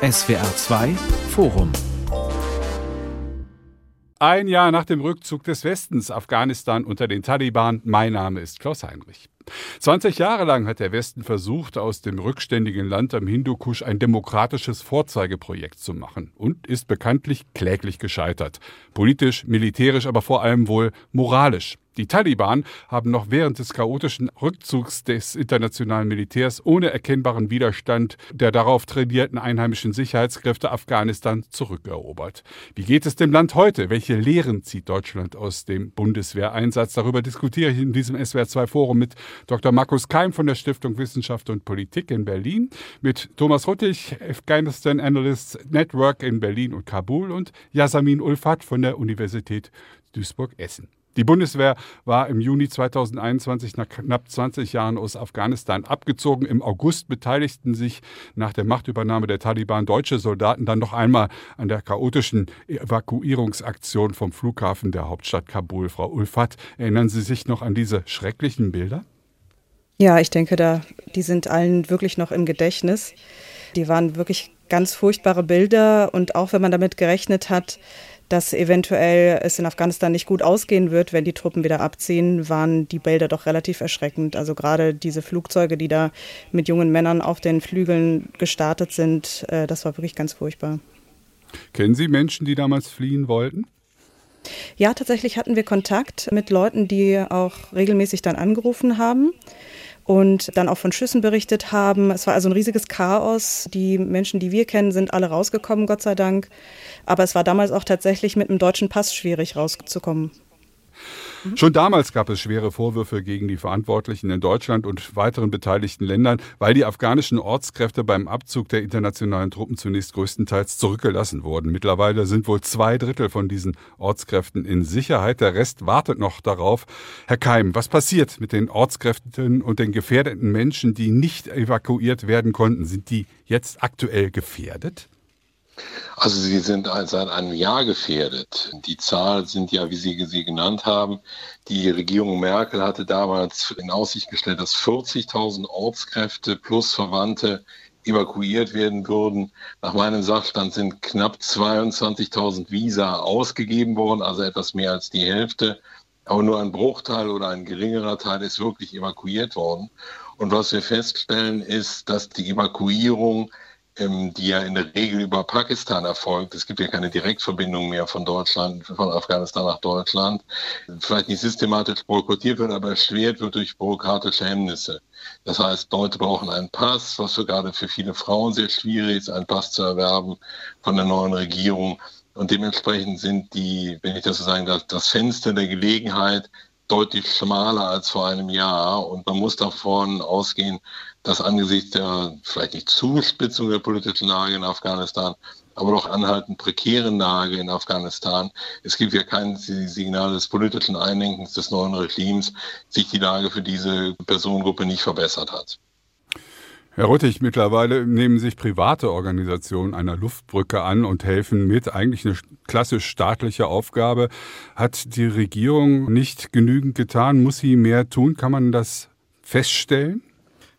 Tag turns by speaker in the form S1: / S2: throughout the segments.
S1: SWR 2 Forum
S2: ein Jahr nach dem Rückzug des Westens Afghanistan unter den Taliban. Mein Name ist Klaus Heinrich. 20 Jahre lang hat der Westen versucht, aus dem rückständigen Land am Hindukusch ein demokratisches Vorzeigeprojekt zu machen und ist bekanntlich kläglich gescheitert. Politisch, militärisch, aber vor allem wohl moralisch. Die Taliban haben noch während des chaotischen Rückzugs des internationalen Militärs ohne erkennbaren Widerstand der darauf trainierten einheimischen Sicherheitskräfte Afghanistan zurückerobert. Wie geht es dem Land heute? Welche Lehren zieht Deutschland aus dem Bundeswehreinsatz? Darüber diskutiere ich in diesem SWR2-Forum mit Dr. Markus Keim von der Stiftung Wissenschaft und Politik in Berlin, mit Thomas Ruttig, Afghanistan Analyst Network in Berlin und Kabul und Yasamin Ulfat von der Universität Duisburg-Essen. Die Bundeswehr war im Juni 2021 nach knapp 20 Jahren aus Afghanistan abgezogen. Im August beteiligten sich nach der Machtübernahme der Taliban deutsche Soldaten dann noch einmal an der chaotischen Evakuierungsaktion vom Flughafen der Hauptstadt Kabul. Frau Ulfat, erinnern Sie sich noch an diese schrecklichen Bilder?
S3: Ja, ich denke, da, die sind allen wirklich noch im Gedächtnis. Die waren wirklich ganz furchtbare Bilder und auch wenn man damit gerechnet hat, dass eventuell es in Afghanistan nicht gut ausgehen wird, wenn die Truppen wieder abziehen, waren die Bilder doch relativ erschreckend. Also gerade diese Flugzeuge, die da mit jungen Männern auf den Flügeln gestartet sind, äh, das war wirklich ganz furchtbar.
S2: Kennen Sie Menschen, die damals fliehen wollten?
S3: Ja, tatsächlich hatten wir Kontakt mit Leuten, die auch regelmäßig dann angerufen haben und dann auch von Schüssen berichtet haben. Es war also ein riesiges Chaos. Die Menschen, die wir kennen, sind alle rausgekommen, Gott sei Dank. Aber es war damals auch tatsächlich mit einem deutschen Pass schwierig rauszukommen.
S2: Schon damals gab es schwere Vorwürfe gegen die Verantwortlichen in Deutschland und weiteren beteiligten Ländern, weil die afghanischen Ortskräfte beim Abzug der internationalen Truppen zunächst größtenteils zurückgelassen wurden. Mittlerweile sind wohl zwei Drittel von diesen Ortskräften in Sicherheit. Der Rest wartet noch darauf. Herr Keim, was passiert mit den Ortskräften und den gefährdeten Menschen, die nicht evakuiert werden konnten? Sind die jetzt aktuell gefährdet?
S4: Also sie sind seit einem Jahr gefährdet. Die Zahl sind ja, wie Sie sie genannt haben. Die Regierung Merkel hatte damals in Aussicht gestellt, dass 40.000 Ortskräfte plus Verwandte evakuiert werden würden. Nach meinem Sachstand sind knapp 22.000 Visa ausgegeben worden, also etwas mehr als die Hälfte. Aber nur ein Bruchteil oder ein geringerer Teil ist wirklich evakuiert worden. Und was wir feststellen, ist, dass die Evakuierung ähm, die ja in der Regel über Pakistan erfolgt. Es gibt ja keine Direktverbindung mehr von Deutschland, von Afghanistan nach Deutschland. Vielleicht nicht systematisch boykottiert wird, aber erschwert wird durch bürokratische Hemmnisse. Das heißt, Leute brauchen einen Pass, was für gerade für viele Frauen sehr schwierig ist, einen Pass zu erwerben von der neuen Regierung. Und dementsprechend sind die, wenn ich das so sagen darf, das Fenster der Gelegenheit deutlich schmaler als vor einem Jahr. Und man muss davon ausgehen, dass angesichts der vielleicht nicht Zuspitzung der politischen Lage in Afghanistan, aber doch anhaltend prekären Lage in Afghanistan, es gibt ja kein Signal des politischen Einlenkens des neuen Regimes, sich die Lage für diese Personengruppe nicht verbessert hat.
S2: Herr Ruttig, mittlerweile nehmen sich private Organisationen einer Luftbrücke an und helfen mit. Eigentlich eine klassisch staatliche Aufgabe. Hat die Regierung nicht genügend getan? Muss sie mehr tun? Kann man das feststellen?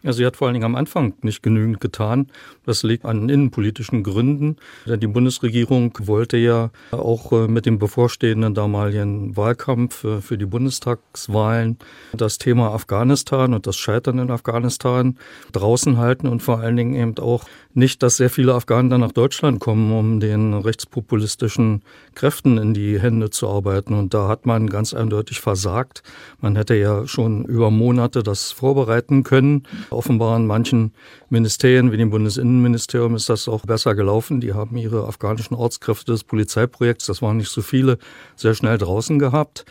S5: Ja, sie hat vor allen Dingen am Anfang nicht genügend getan. Das liegt an innenpolitischen Gründen. Denn die Bundesregierung wollte ja auch äh, mit dem bevorstehenden damaligen Wahlkampf äh, für die Bundestagswahlen das Thema Afghanistan und das Scheitern in Afghanistan draußen halten und vor allen Dingen eben auch nicht, dass sehr viele Afghanen dann nach Deutschland kommen, um den rechtspopulistischen Kräften in die Hände zu arbeiten. Und da hat man ganz eindeutig versagt. Man hätte ja schon über Monate das vorbereiten können. Offenbar in manchen Ministerien wie dem Bundesinnenministerium ist das auch besser gelaufen. Die haben ihre afghanischen Ortskräfte des Polizeiprojekts, das waren nicht so viele, sehr schnell draußen gehabt.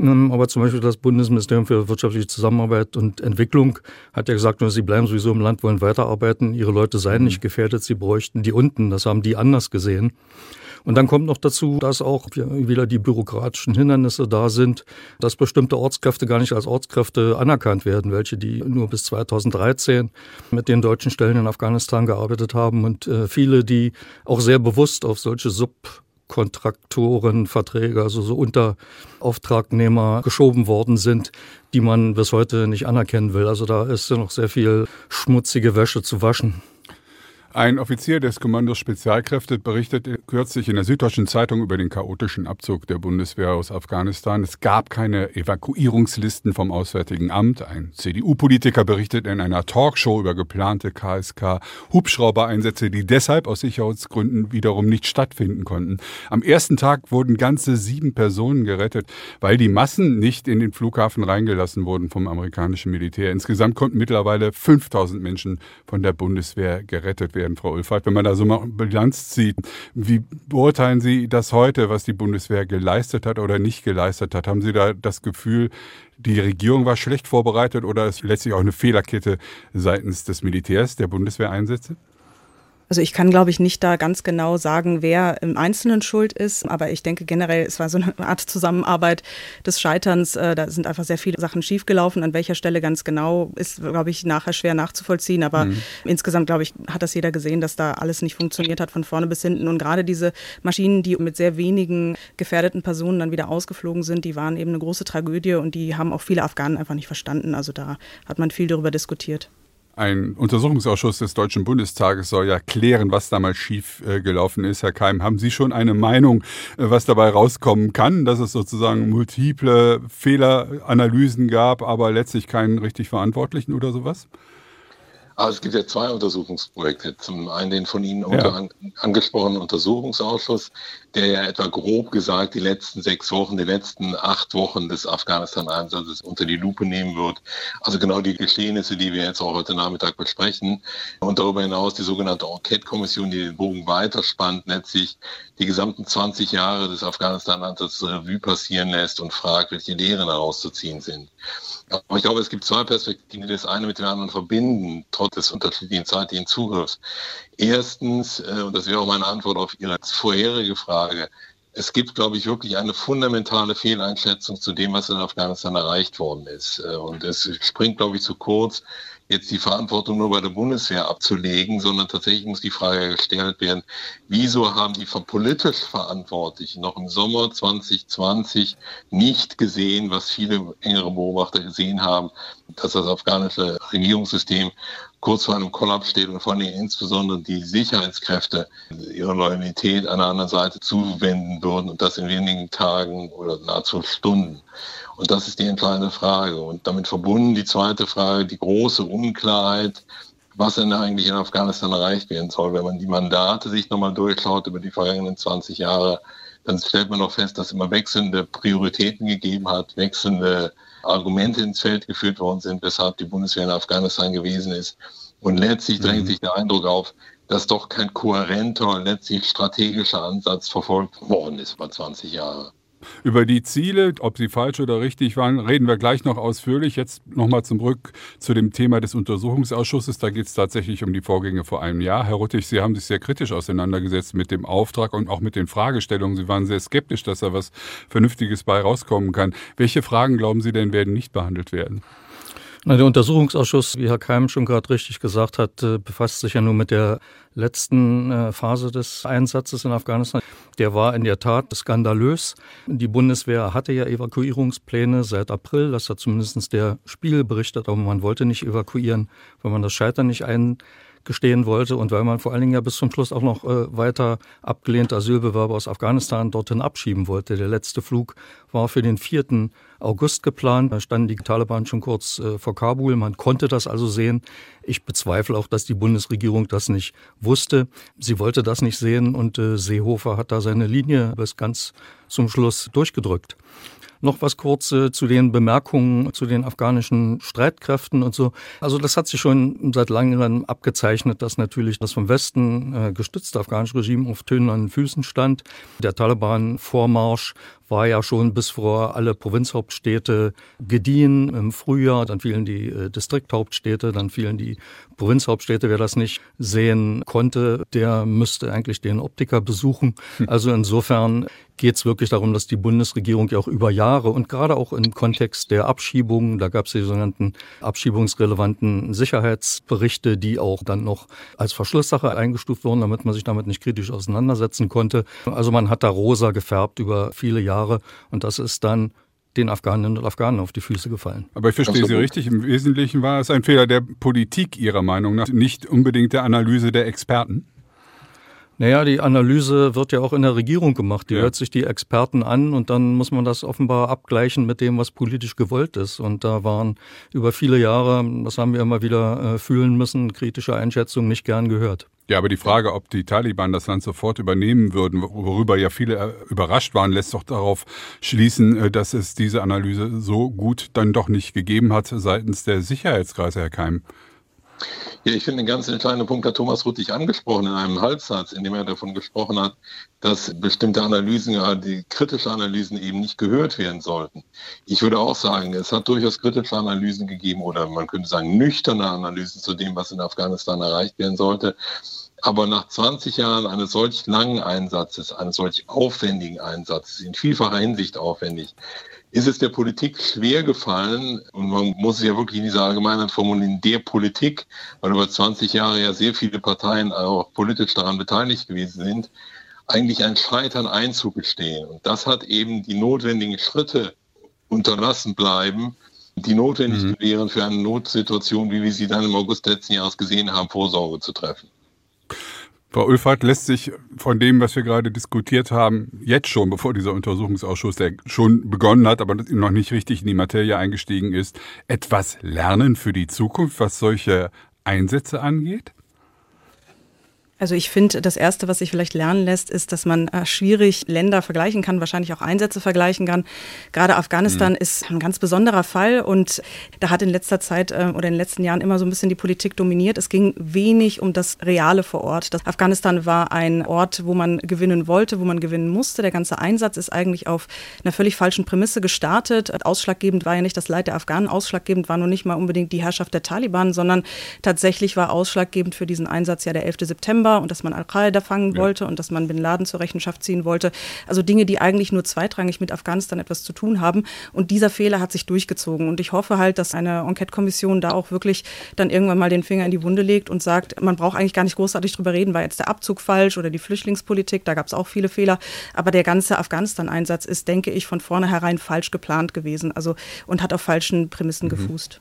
S5: Aber zum Beispiel das Bundesministerium für wirtschaftliche Zusammenarbeit und Entwicklung hat ja gesagt, sie bleiben sowieso im Land, wollen weiterarbeiten, ihre Leute seien nicht gefährdet, sie bräuchten die unten. Das haben die anders gesehen. Und dann kommt noch dazu, dass auch wieder die bürokratischen Hindernisse da sind, dass bestimmte Ortskräfte gar nicht als Ortskräfte anerkannt werden, welche die nur bis 2013 mit den deutschen Stellen in Afghanistan gearbeitet haben und äh, viele, die auch sehr bewusst auf solche Sub Kontraktorenverträge, also so Unterauftragnehmer geschoben worden sind, die man bis heute nicht anerkennen will. Also da ist ja noch sehr viel schmutzige Wäsche zu waschen.
S2: Ein Offizier des Kommandos Spezialkräfte berichtete kürzlich in der Süddeutschen Zeitung über den chaotischen Abzug der Bundeswehr aus Afghanistan. Es gab keine Evakuierungslisten vom Auswärtigen Amt. Ein CDU-Politiker berichtet in einer Talkshow über geplante KSK-Hubschraubereinsätze, die deshalb aus Sicherheitsgründen wiederum nicht stattfinden konnten. Am ersten Tag wurden ganze sieben Personen gerettet, weil die Massen nicht in den Flughafen reingelassen wurden vom amerikanischen Militär. Insgesamt konnten mittlerweile 5000 Menschen von der Bundeswehr gerettet werden werden, Frau Ulfert. Wenn man da so mal Bilanz zieht, wie beurteilen Sie das heute, was die Bundeswehr geleistet hat oder nicht geleistet hat? Haben Sie da das Gefühl, die Regierung war schlecht vorbereitet oder ist letztlich auch eine Fehlerkette seitens des Militärs der Bundeswehreinsätze?
S3: Also ich kann, glaube ich, nicht da ganz genau sagen, wer im Einzelnen schuld ist, aber ich denke generell, es war so eine Art Zusammenarbeit des Scheiterns. Äh, da sind einfach sehr viele Sachen schiefgelaufen. An welcher Stelle ganz genau ist, glaube ich, nachher schwer nachzuvollziehen. Aber mhm. insgesamt, glaube ich, hat das jeder gesehen, dass da alles nicht funktioniert hat von vorne bis hinten. Und gerade diese Maschinen, die mit sehr wenigen gefährdeten Personen dann wieder ausgeflogen sind, die waren eben eine große Tragödie und die haben auch viele Afghanen einfach nicht verstanden. Also da hat man viel darüber diskutiert.
S2: Ein Untersuchungsausschuss des Deutschen Bundestages soll ja klären, was damals schief äh, gelaufen ist. Herr Keim, haben Sie schon eine Meinung, äh, was dabei rauskommen kann, dass es sozusagen multiple Fehleranalysen gab, aber letztlich keinen richtig Verantwortlichen oder sowas?
S4: Also es gibt ja zwei Untersuchungsprojekte. Zum einen den von Ihnen ja. an, angesprochenen Untersuchungsausschuss, der ja etwa grob gesagt die letzten sechs Wochen, die letzten acht Wochen des Afghanistan-Einsatzes unter die Lupe nehmen wird. Also genau die Geschehnisse, die wir jetzt auch heute Nachmittag besprechen. Und darüber hinaus die sogenannte Enquete-Kommission, die den Bogen weiterspannt, letztlich die gesamten 20 Jahre des Afghanistan-Einsatzes Revue passieren lässt und fragt, welche Lehren daraus zu ziehen sind. Aber ich glaube, es gibt zwei Perspektiven, die das eine mit dem anderen verbinden, trotz des unterschiedlichen zeitlichen Zugriffs. Erstens, äh, und das wäre auch meine Antwort auf Ihre vorherige Frage, es gibt, glaube ich, wirklich eine fundamentale Fehleinschätzung zu dem, was in Afghanistan erreicht worden ist. Äh, und es springt, glaube ich, zu kurz, jetzt die Verantwortung nur bei der Bundeswehr abzulegen, sondern tatsächlich muss die Frage gestellt werden, wieso haben die politisch Verantwortlichen noch im Sommer 2020 nicht gesehen, was viele engere Beobachter gesehen haben, dass das afghanische Regierungssystem kurz vor einem Kollaps steht und vor allem insbesondere die Sicherheitskräfte ihre Loyalität einer anderen Seite zuwenden würden und das in wenigen Tagen oder nahezu Stunden. Und das ist die entscheidende Frage. Und damit verbunden die zweite Frage, die große Unklarheit, was denn eigentlich in Afghanistan erreicht werden soll. Wenn man die Mandate sich nochmal durchschaut über die vergangenen 20 Jahre, dann stellt man doch fest, dass immer wechselnde Prioritäten gegeben hat, wechselnde Argumente ins Feld geführt worden sind, weshalb die Bundeswehr in Afghanistan gewesen ist. Und letztlich drängt mhm. sich der Eindruck auf, dass doch kein kohärenter, letztlich strategischer Ansatz verfolgt worden ist über 20 Jahre.
S2: Über die Ziele, ob sie falsch oder richtig waren, reden wir gleich noch ausführlich. Jetzt nochmal zurück zu dem Thema des Untersuchungsausschusses. Da geht es tatsächlich um die Vorgänge vor einem Jahr. Herr Ruttig, Sie haben sich sehr kritisch auseinandergesetzt mit dem Auftrag und auch mit den Fragestellungen. Sie waren sehr skeptisch, dass da was Vernünftiges bei rauskommen kann. Welche Fragen glauben Sie denn werden nicht behandelt werden?
S5: Der Untersuchungsausschuss, wie Herr Keim schon gerade richtig gesagt hat, äh, befasst sich ja nur mit der letzten äh, Phase des Einsatzes in Afghanistan. Der war in der Tat skandalös. Die Bundeswehr hatte ja Evakuierungspläne seit April. Das hat zumindest der Spiegel berichtet, aber man wollte nicht evakuieren, weil man das Scheitern nicht ein gestehen wollte und weil man vor allen Dingen ja bis zum Schluss auch noch äh, weiter abgelehnte Asylbewerber aus Afghanistan dorthin abschieben wollte. Der letzte Flug war für den 4. August geplant. Da standen die Taliban schon kurz äh, vor Kabul. Man konnte das also sehen. Ich bezweifle auch, dass die Bundesregierung das nicht wusste. Sie wollte das nicht sehen und äh, Seehofer hat da seine Linie bis ganz zum Schluss durchgedrückt. Noch was kurz äh, zu den Bemerkungen zu den afghanischen Streitkräften und so. Also das hat sich schon seit langem abgezeichnet, dass natürlich das vom Westen äh, gestützte afghanische Regime auf tönernen Füßen stand. Der Taliban-Vormarsch war ja schon bis vor alle Provinzhauptstädte gediehen im Frühjahr. Dann fielen die äh, Distrikthauptstädte, dann fielen die Provinzhauptstädte. Wer das nicht sehen konnte, der müsste eigentlich den Optiker besuchen. Hm. Also insofern geht es wirklich darum, dass die Bundesregierung ja auch über Jahre und gerade auch im Kontext der Abschiebungen, da gab es die sogenannten abschiebungsrelevanten Sicherheitsberichte, die auch dann noch als Verschlusssache eingestuft wurden, damit man sich damit nicht kritisch auseinandersetzen konnte. Also man hat da rosa gefärbt über viele Jahre und das ist dann den Afghaninnen und Afghanen auf die Füße gefallen.
S2: Aber ich verstehe Sie richtig. Im Wesentlichen war es ein Fehler der Politik Ihrer Meinung nach, nicht unbedingt der Analyse der Experten.
S5: Naja, die Analyse wird ja auch in der Regierung gemacht. Die ja. hört sich die Experten an und dann muss man das offenbar abgleichen mit dem, was politisch gewollt ist. Und da waren über viele Jahre, das haben wir immer wieder äh, fühlen müssen, kritische Einschätzungen nicht gern gehört.
S2: Ja, aber die Frage, ob die Taliban das Land sofort übernehmen würden, worüber ja viele äh, überrascht waren, lässt doch darauf schließen, äh, dass es diese Analyse so gut dann doch nicht gegeben hat seitens der Sicherheitskreise, Herr Keim.
S4: Ja, ich finde, einen ganz entscheidenden Punkt hat Thomas Ruttig angesprochen in einem Halbsatz, in dem er davon gesprochen hat, dass bestimmte Analysen, die kritische Analysen eben nicht gehört werden sollten. Ich würde auch sagen, es hat durchaus kritische Analysen gegeben oder man könnte sagen nüchterne Analysen zu dem, was in Afghanistan erreicht werden sollte. Aber nach 20 Jahren eines solch langen Einsatzes, eines solch aufwendigen Einsatzes, in vielfacher Hinsicht aufwendig, ist es der Politik schwer gefallen, und man muss es ja wirklich in dieser allgemeinen formulieren, der Politik, weil über 20 Jahre ja sehr viele Parteien auch politisch daran beteiligt gewesen sind, eigentlich ein Scheitern einzugestehen. Und das hat eben die notwendigen Schritte unterlassen bleiben, die notwendig mhm. wären für eine Notsituation, wie wir sie dann im August letzten Jahres gesehen haben, Vorsorge zu treffen.
S2: Frau Ulfert lässt sich von dem, was wir gerade diskutiert haben, jetzt schon, bevor dieser Untersuchungsausschuss, der schon begonnen hat, aber noch nicht richtig in die Materie eingestiegen ist, etwas lernen für die Zukunft, was solche Einsätze angeht?
S3: Also ich finde, das Erste, was sich vielleicht lernen lässt, ist, dass man äh, schwierig Länder vergleichen kann, wahrscheinlich auch Einsätze vergleichen kann. Gerade Afghanistan mhm. ist ein ganz besonderer Fall und da hat in letzter Zeit äh, oder in den letzten Jahren immer so ein bisschen die Politik dominiert. Es ging wenig um das Reale vor Ort. Das Afghanistan war ein Ort, wo man gewinnen wollte, wo man gewinnen musste. Der ganze Einsatz ist eigentlich auf einer völlig falschen Prämisse gestartet. Ausschlaggebend war ja nicht das Leid der Afghanen, ausschlaggebend war nur nicht mal unbedingt die Herrschaft der Taliban, sondern tatsächlich war ausschlaggebend für diesen Einsatz ja der 11. September war und dass man Al-Qaida fangen ja. wollte und dass man Bin Laden zur Rechenschaft ziehen wollte. Also Dinge, die eigentlich nur zweitrangig mit Afghanistan etwas zu tun haben. Und dieser Fehler hat sich durchgezogen. Und ich hoffe halt, dass eine Enquete-Kommission da auch wirklich dann irgendwann mal den Finger in die Wunde legt und sagt, man braucht eigentlich gar nicht großartig drüber reden, war jetzt der Abzug falsch oder die Flüchtlingspolitik, da gab es auch viele Fehler. Aber der ganze Afghanistan-Einsatz ist, denke ich, von vornherein falsch geplant gewesen. Also und hat auf falschen Prämissen mhm. gefußt.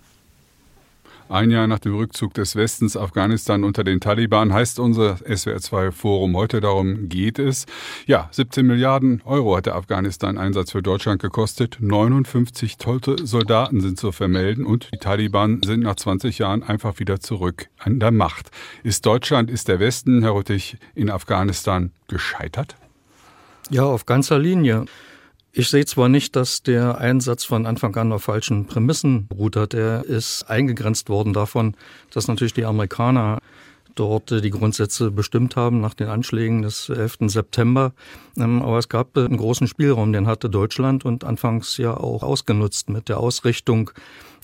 S2: Ein Jahr nach dem Rückzug des Westens Afghanistan unter den Taliban heißt unser SWR2-Forum heute. Darum geht es. Ja, 17 Milliarden Euro hat der Afghanistan-Einsatz für Deutschland gekostet. 59 tote Soldaten sind zu vermelden und die Taliban sind nach 20 Jahren einfach wieder zurück an der Macht. Ist Deutschland, ist der Westen, Herr Ruttig, in Afghanistan gescheitert?
S5: Ja, auf ganzer Linie. Ich sehe zwar nicht, dass der Einsatz von Anfang an auf falschen Prämissen beruht hat. Er ist eingegrenzt worden davon, dass natürlich die Amerikaner dort die Grundsätze bestimmt haben nach den Anschlägen des 11. September. Ähm, aber es gab einen großen Spielraum, den hatte Deutschland und anfangs ja auch ausgenutzt mit der Ausrichtung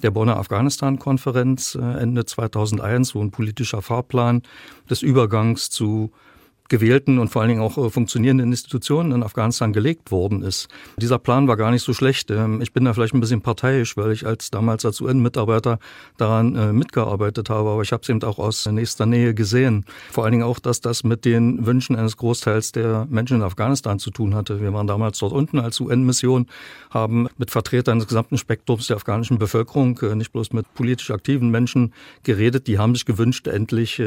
S5: der Bonner Afghanistan-Konferenz äh, Ende 2001, wo ein politischer Fahrplan des Übergangs zu gewählten und vor allen Dingen auch äh, funktionierenden Institutionen in Afghanistan gelegt worden ist. Dieser Plan war gar nicht so schlecht. Ähm, ich bin da vielleicht ein bisschen parteiisch, weil ich als damals als UN-Mitarbeiter daran äh, mitgearbeitet habe, aber ich habe es eben auch aus nächster Nähe gesehen. Vor allen Dingen auch, dass das mit den Wünschen eines Großteils der Menschen in Afghanistan zu tun hatte. Wir waren damals dort unten als UN-Mission, haben mit Vertretern des gesamten Spektrums der afghanischen Bevölkerung, äh, nicht bloß mit politisch aktiven Menschen geredet. Die haben sich gewünscht, endlich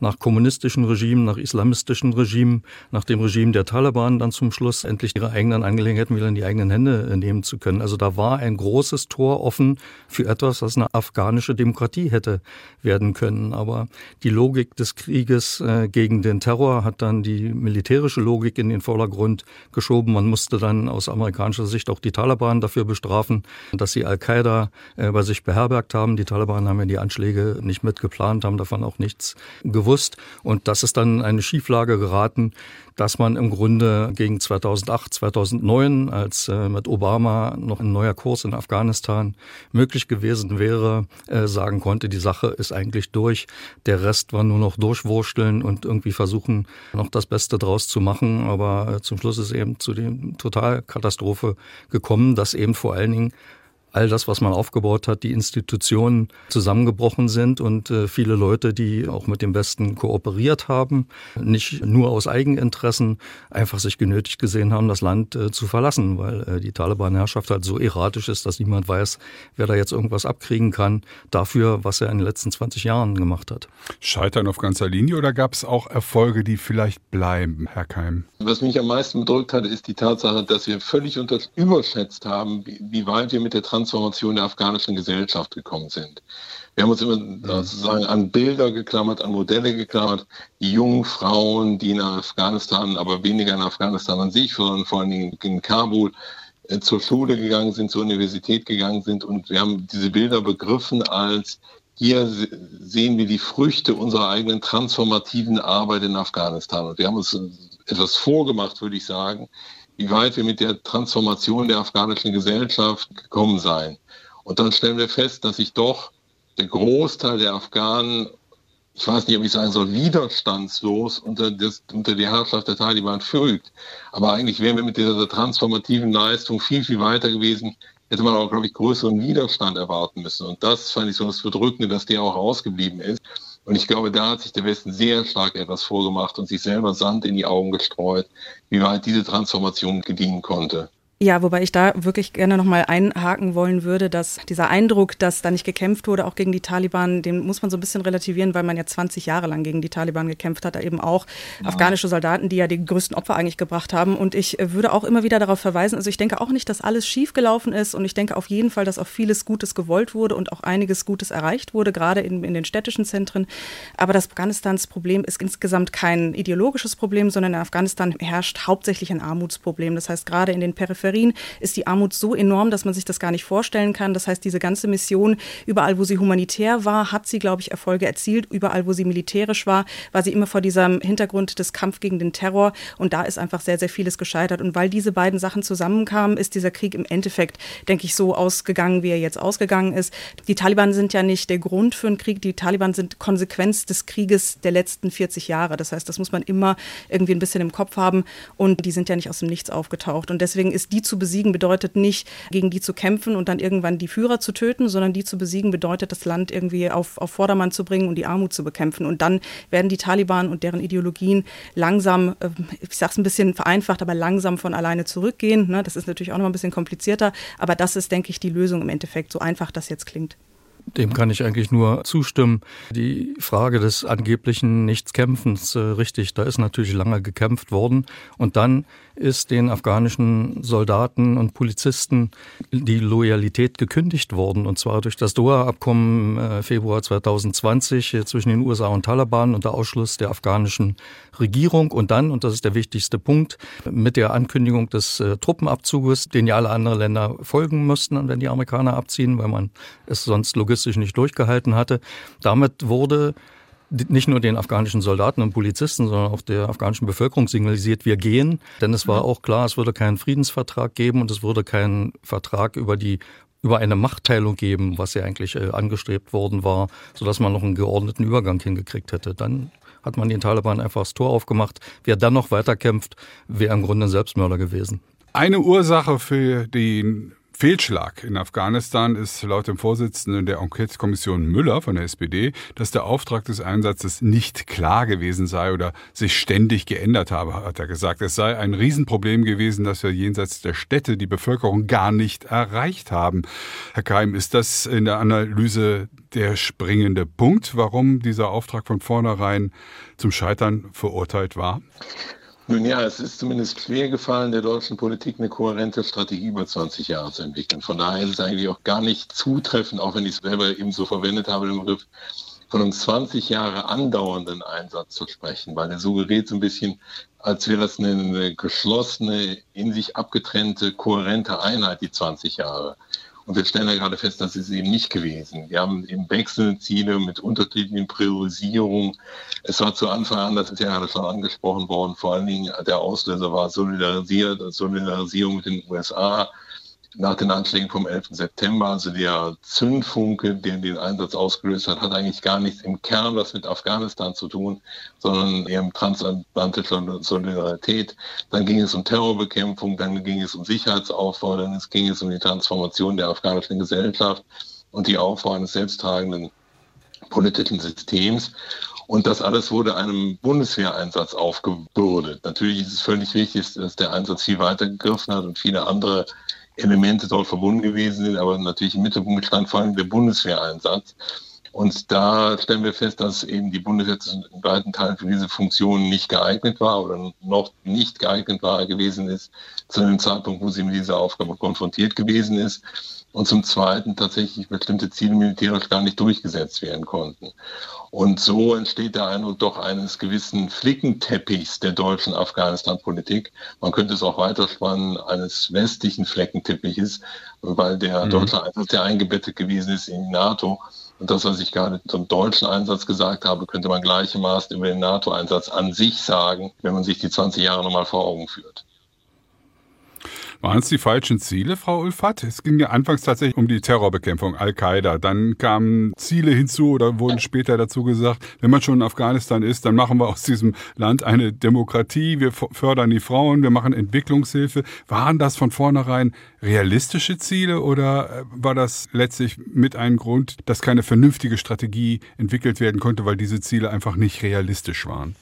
S5: nach kommunistischen Regimen, nach islamistischen islamistischen Regime, nach dem Regime der Taliban dann zum Schluss endlich ihre eigenen Angelegenheiten wieder in die eigenen Hände äh, nehmen zu können. Also da war ein großes Tor offen für etwas, was eine afghanische Demokratie hätte werden können. Aber die Logik des Krieges äh, gegen den Terror hat dann die militärische Logik in den Vordergrund geschoben. Man musste dann aus amerikanischer Sicht auch die Taliban dafür bestrafen, dass sie Al-Qaida äh, bei sich beherbergt haben. Die Taliban haben ja die Anschläge nicht mitgeplant, haben davon auch nichts gewusst. Und das ist dann eine Schieflage geraten, dass man im Grunde gegen 2008, 2009, als äh, mit Obama noch ein neuer Kurs in Afghanistan möglich gewesen wäre, äh, sagen konnte, die Sache ist eigentlich durch. Der Rest war nur noch durchwursteln und irgendwie versuchen, noch das Beste draus zu machen. Aber äh, zum Schluss ist eben zu dem Totalkatastrophe gekommen, dass eben vor allen Dingen all das, was man aufgebaut hat, die Institutionen zusammengebrochen sind und äh, viele Leute, die auch mit dem Westen kooperiert haben, nicht nur aus Eigeninteressen einfach sich genötigt gesehen haben, das Land äh, zu verlassen, weil äh, die Taliban-Herrschaft halt so erratisch ist, dass niemand weiß, wer da jetzt irgendwas abkriegen kann dafür, was er in den letzten 20 Jahren gemacht hat.
S2: Scheitern auf ganzer Linie oder gab es auch Erfolge, die vielleicht bleiben, Herr Keim?
S4: Was mich am meisten bedrückt hat, ist die Tatsache, dass wir völlig unter überschätzt haben, wie, wie weit wir mit der Transformation der afghanischen Gesellschaft gekommen sind. Wir haben uns immer sozusagen an Bilder geklammert, an Modelle geklammert. Die jungen Frauen, die in Afghanistan, aber weniger in Afghanistan an sich, sondern vor allen Dingen in Kabul äh, zur Schule gegangen sind, zur Universität gegangen sind. Und wir haben diese Bilder begriffen als hier sehen wir die Früchte unserer eigenen transformativen Arbeit in Afghanistan. Und wir haben uns etwas vorgemacht, würde ich sagen, wie weit wir mit der Transformation der afghanischen Gesellschaft gekommen seien. Und dann stellen wir fest, dass sich doch der Großteil der Afghanen, ich weiß nicht, ob ich sagen soll, widerstandslos unter, das, unter die Herrschaft der Taliban fügt. Aber eigentlich wären wir mit dieser transformativen Leistung viel, viel weiter gewesen, hätte man auch, glaube ich, größeren Widerstand erwarten müssen. Und das fand ich so das Bedrückende, dass der auch ausgeblieben ist. Und ich glaube, da hat sich der Westen sehr stark etwas vorgemacht und sich selber Sand in die Augen gestreut, wie weit diese Transformation gedienen konnte.
S3: Ja, wobei ich da wirklich gerne nochmal einhaken wollen würde, dass dieser Eindruck, dass da nicht gekämpft wurde, auch gegen die Taliban, den muss man so ein bisschen relativieren, weil man ja 20 Jahre lang gegen die Taliban gekämpft hat, da eben auch ja. afghanische Soldaten, die ja die größten Opfer eigentlich gebracht haben. Und ich würde auch immer wieder darauf verweisen, also ich denke auch nicht, dass alles schiefgelaufen ist und ich denke auf jeden Fall, dass auch vieles Gutes gewollt wurde und auch einiges Gutes erreicht wurde, gerade in, in den städtischen Zentren. Aber das Afghanistans Problem ist insgesamt kein ideologisches Problem, sondern in Afghanistan herrscht hauptsächlich ein Armutsproblem. Das heißt, gerade in den Peripherien Peripherien ist die Armut so enorm, dass man sich das gar nicht vorstellen kann. Das heißt, diese ganze Mission, überall wo sie humanitär war, hat sie, glaube ich, Erfolge erzielt. Überall wo sie militärisch war, war sie immer vor diesem Hintergrund des Kampf gegen den Terror. Und da ist einfach sehr, sehr vieles gescheitert. Und weil diese beiden Sachen zusammenkamen, ist dieser Krieg im Endeffekt, denke ich, so ausgegangen, wie er jetzt ausgegangen ist. Die Taliban sind ja nicht der Grund für einen Krieg. Die Taliban sind Konsequenz des Krieges der letzten 40 Jahre. Das heißt, das muss man immer irgendwie ein bisschen im Kopf haben. Und die sind ja nicht aus dem Nichts aufgetaucht. Und deswegen ist die die zu besiegen bedeutet nicht, gegen die zu kämpfen und dann irgendwann die Führer zu töten, sondern die zu besiegen bedeutet, das Land irgendwie auf, auf Vordermann zu bringen und die Armut zu bekämpfen. Und dann werden die Taliban und deren Ideologien langsam, äh, ich sage es ein bisschen vereinfacht, aber langsam von alleine zurückgehen. Ne? Das ist natürlich auch noch ein bisschen komplizierter, aber das ist, denke ich, die Lösung im Endeffekt, so einfach das jetzt klingt.
S5: Dem kann ich eigentlich nur zustimmen. Die Frage des angeblichen Nichtskämpfens, äh, richtig, da ist natürlich lange gekämpft worden. Und dann ist den afghanischen Soldaten und Polizisten die Loyalität gekündigt worden. Und zwar durch das Doha-Abkommen äh, Februar 2020 äh, zwischen den USA und Taliban unter Ausschluss der afghanischen Regierung. Und dann, und das ist der wichtigste Punkt, mit der Ankündigung des äh, Truppenabzuges, den ja alle anderen Länder folgen müssten, wenn die Amerikaner abziehen, weil man es sonst logistisch nicht durchgehalten hatte. Damit wurde nicht nur den afghanischen Soldaten und Polizisten, sondern auch der afghanischen Bevölkerung signalisiert, wir gehen. Denn es war mhm. auch klar, es würde keinen Friedensvertrag geben und es würde keinen Vertrag über die über eine Machtteilung geben, was ja eigentlich äh, angestrebt worden war, sodass man noch einen geordneten Übergang hingekriegt hätte. Dann hat man den Taliban einfach das Tor aufgemacht. Wer dann noch weiterkämpft, wäre im Grunde ein Selbstmörder gewesen.
S2: Eine Ursache für den Fehlschlag in Afghanistan ist laut dem Vorsitzenden der Enquete-Kommission Müller von der SPD, dass der Auftrag des Einsatzes nicht klar gewesen sei oder sich ständig geändert habe, hat er gesagt. Es sei ein Riesenproblem gewesen, dass wir jenseits der Städte die Bevölkerung gar nicht erreicht haben. Herr Keim, ist das in der Analyse der springende Punkt, warum dieser Auftrag von vornherein zum Scheitern verurteilt war?
S4: Nun ja, es ist zumindest schwer gefallen, der deutschen Politik eine kohärente Strategie über 20 Jahre zu entwickeln. Von daher ist es eigentlich auch gar nicht zutreffend, auch wenn ich es selber eben so verwendet habe, den Begriff von einem 20 Jahre andauernden Einsatz zu sprechen, weil er suggeriert so ein bisschen, als wäre das eine, eine geschlossene, in sich abgetrennte, kohärente Einheit, die 20 Jahre. Und wir stellen ja gerade fest, das ist eben nicht gewesen. Wir haben eben wechselnde Ziele mit unterschiedlichen Priorisierungen. Es war zu Anfang an, das ist ja gerade schon angesprochen worden, vor allen Dingen der Auslöser war Solidarisierung mit den USA. Nach den Anschlägen vom 11. September, also der Zündfunke, der den Einsatz ausgelöst hat, hat eigentlich gar nichts im Kern was mit Afghanistan zu tun, sondern eher um transatlantische Solidarität. Dann ging es um Terrorbekämpfung, dann ging es um Sicherheitsaufbau, dann ging es um die Transformation der afghanischen Gesellschaft und die Aufbau eines selbsttragenden politischen Systems. Und das alles wurde einem Bundeswehreinsatz aufgebürdet. Natürlich ist es völlig wichtig, dass der Einsatz viel weiter gegriffen hat und viele andere Elemente dort verbunden gewesen sind, aber natürlich im Mittelpunkt stand vor allem der Bundeswehreinsatz. Und da stellen wir fest, dass eben die Bundeswehr in weiten Teilen für diese Funktion nicht geeignet war oder noch nicht geeignet war gewesen ist, zu dem Zeitpunkt, wo sie mit dieser Aufgabe konfrontiert gewesen ist. Und zum Zweiten tatsächlich bestimmte Ziele militärisch gar nicht durchgesetzt werden konnten. Und so entsteht der Eindruck doch eines gewissen Flickenteppichs der deutschen Afghanistan-Politik. Man könnte es auch weiterspannen, eines westlichen Fleckenteppiches, weil der mhm. deutsche Einsatz ja eingebettet gewesen ist in die NATO. Und das, was ich gerade zum deutschen Einsatz gesagt habe, könnte man gleichermaßen über den NATO-Einsatz an sich sagen, wenn man sich die 20 Jahre nochmal vor Augen führt.
S2: Waren es die falschen Ziele, Frau Ulfat? Es ging ja anfangs tatsächlich um die Terrorbekämpfung, Al-Qaida. Dann kamen Ziele hinzu oder wurden später dazu gesagt, wenn man schon in Afghanistan ist, dann machen wir aus diesem Land eine Demokratie, wir fördern die Frauen, wir machen Entwicklungshilfe. Waren das von vornherein realistische Ziele oder äh, war das letztlich mit einem Grund, dass keine vernünftige Strategie entwickelt werden konnte, weil diese Ziele einfach nicht realistisch waren?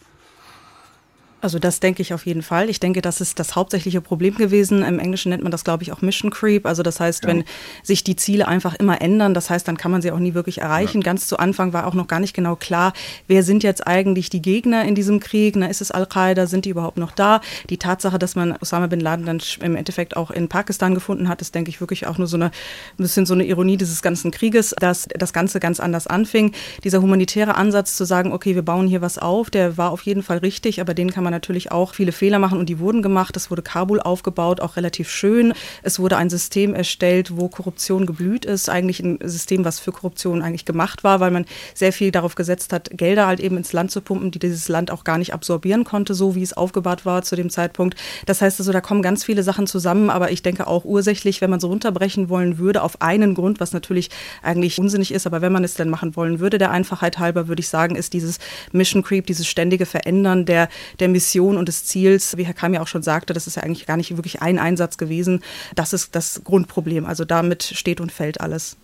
S3: Also das denke ich auf jeden Fall. Ich denke, das ist das hauptsächliche Problem gewesen. Im Englischen nennt man das, glaube ich, auch Mission Creep. Also das heißt, ja. wenn sich die Ziele einfach immer ändern, das heißt, dann kann man sie auch nie wirklich erreichen. Ja. Ganz zu Anfang war auch noch gar nicht genau klar, wer sind jetzt eigentlich die Gegner in diesem Krieg? Na, ist es Al-Qaida? Sind die überhaupt noch da? Die Tatsache, dass man Osama bin Laden dann im Endeffekt auch in Pakistan gefunden hat, ist, denke ich, wirklich auch nur so eine, ein bisschen so eine Ironie dieses ganzen Krieges, dass das Ganze ganz anders anfing. Dieser humanitäre Ansatz zu sagen, okay, wir bauen hier was auf, der war auf jeden Fall richtig, aber den kann man natürlich auch viele Fehler machen und die wurden gemacht. Es wurde Kabul aufgebaut, auch relativ schön. Es wurde ein System erstellt, wo Korruption geblüht ist. Eigentlich ein System, was für Korruption eigentlich gemacht war, weil man sehr viel darauf gesetzt hat, Gelder halt eben ins Land zu pumpen, die dieses Land auch gar nicht absorbieren konnte, so wie es aufgebaut war zu dem Zeitpunkt. Das heißt also, da kommen ganz viele Sachen zusammen, aber ich denke auch ursächlich, wenn man so runterbrechen wollen würde, auf einen Grund, was natürlich eigentlich unsinnig ist, aber wenn man es denn machen wollen würde, der Einfachheit halber, würde ich sagen, ist dieses Mission Creep, dieses ständige Verändern der, der Mission Mission und des Ziels, wie Herr Kam ja auch schon sagte, das ist ja eigentlich gar nicht wirklich ein Einsatz gewesen. Das ist das Grundproblem. Also damit steht und fällt alles.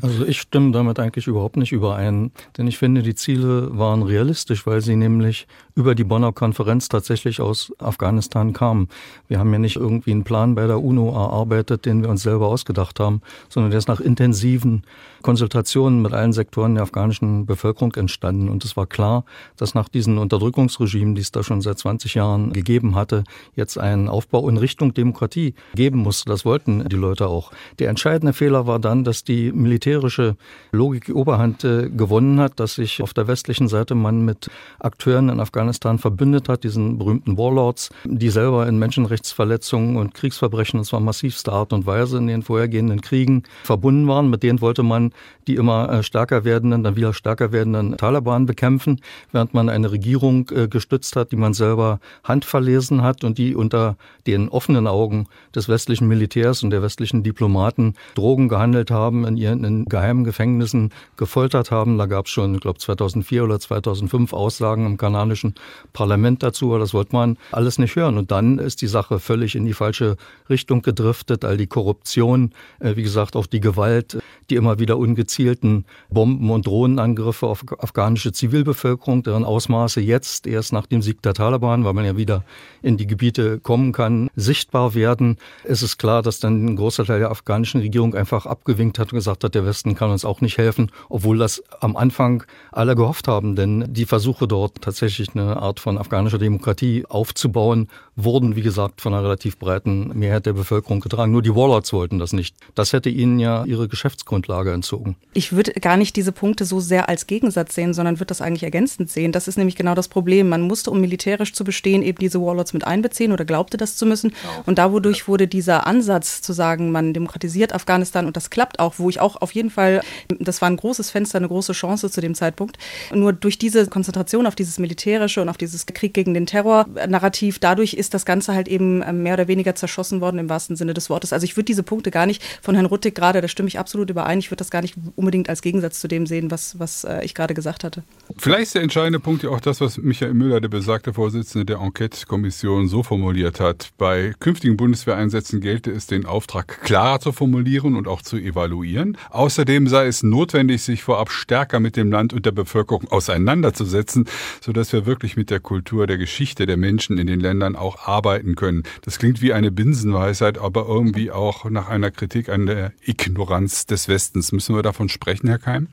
S5: Also ich stimme damit eigentlich überhaupt nicht überein, denn ich finde, die Ziele waren realistisch, weil sie nämlich über die Bonner Konferenz tatsächlich aus Afghanistan kamen. Wir haben ja nicht irgendwie einen Plan bei der UNO erarbeitet, den wir uns selber ausgedacht haben, sondern der ist nach intensiven Konsultationen mit allen Sektoren der afghanischen Bevölkerung entstanden. Und es war klar, dass nach diesen Unterdrückungsregimen, die es da schon seit 20 Jahren gegeben hatte, jetzt ein Aufbau in Richtung Demokratie geben musste. Das wollten die Leute auch. Der entscheidende Fehler war dann, dass die militärische Logik Oberhand äh, gewonnen hat, dass sich auf der westlichen Seite man mit Akteuren in Afghanistan verbündet hat, diesen berühmten Warlords, die selber in Menschenrechtsverletzungen und Kriegsverbrechen, und zwar massivster Art und Weise in den vorhergehenden Kriegen verbunden waren. Mit denen wollte man die immer äh, stärker werdenden, dann wieder stärker werdenden Taliban bekämpfen, während man eine Regierung äh, gestützt hat, die man selber handverlesen hat und die unter den offenen Augen des westlichen Militärs und der westlichen Diplomaten Drogen gehandelt haben, in ihren in geheimen Gefängnissen gefoltert haben. Da gab es schon, ich glaube 2004 oder 2005 Aussagen im kanadischen Parlament dazu, aber das wollte man alles nicht hören. Und dann ist die Sache völlig in die falsche Richtung gedriftet. All die Korruption, äh, wie gesagt, auch die Gewalt, die immer wieder ungezielten Bomben- und Drohnenangriffe auf afghanische Zivilbevölkerung, deren Ausmaße jetzt erst nach dem Sieg der Taliban, weil man ja wieder in die Gebiete kommen kann, sichtbar werden. Es ist klar, dass dann ein großer Teil der afghanischen Regierung einfach abgewinkt hat und gesagt hat, der Westen kann uns auch nicht helfen, obwohl das am Anfang alle gehofft haben, denn die Versuche dort tatsächlich eine Art von afghanischer Demokratie aufzubauen, wurden, wie gesagt, von einer relativ breiten Mehrheit der Bevölkerung getragen. Nur die Warlords wollten das nicht. Das hätte ihnen ja ihre Geschäftsgrundlage entzogen.
S3: Ich würde gar nicht diese Punkte so sehr als Gegensatz sehen, sondern würde das eigentlich ergänzend sehen. Das ist nämlich genau das Problem. Man musste, um militärisch zu bestehen, eben diese Warlords mit einbeziehen oder glaubte das zu müssen. Genau. Und da wodurch wurde dieser Ansatz zu sagen, man demokratisiert Afghanistan und das klappt auch, wo ich auch auf auf jeden Fall, das war ein großes Fenster, eine große Chance zu dem Zeitpunkt. Nur durch diese Konzentration auf dieses Militärische und auf dieses Krieg gegen den Terror-Narrativ, dadurch ist das Ganze halt eben ähm, mehr oder weniger zerschossen worden im wahrsten Sinne des Wortes. Also ich würde diese Punkte gar nicht von Herrn Ruttig gerade, da stimme ich absolut überein, ich würde das gar nicht unbedingt als Gegensatz zu dem sehen, was, was äh, ich gerade gesagt hatte.
S2: Vielleicht ist der entscheidende Punkt ja auch das, was Michael Müller, der besagte Vorsitzende der Enquete-Kommission, so formuliert hat. Bei künftigen Bundeswehreinsätzen gelte es, den Auftrag klarer zu formulieren und auch zu evaluieren. Außerdem sei es notwendig, sich vorab stärker mit dem Land und der Bevölkerung auseinanderzusetzen, sodass wir wirklich mit der Kultur, der Geschichte der Menschen in den Ländern auch arbeiten können. Das klingt wie eine Binsenweisheit, aber irgendwie auch nach einer Kritik an der Ignoranz des Westens. Müssen wir davon sprechen, Herr Keim?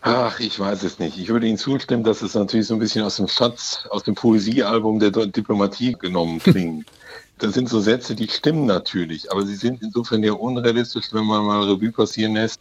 S4: Ach, ich weiß es nicht. Ich würde Ihnen zustimmen, dass es natürlich so ein bisschen aus dem Schatz, aus dem Poesiealbum der Diplomatie genommen klingt. Das sind so Sätze, die stimmen natürlich, aber sie sind insofern ja unrealistisch, wenn man mal Revue passieren lässt.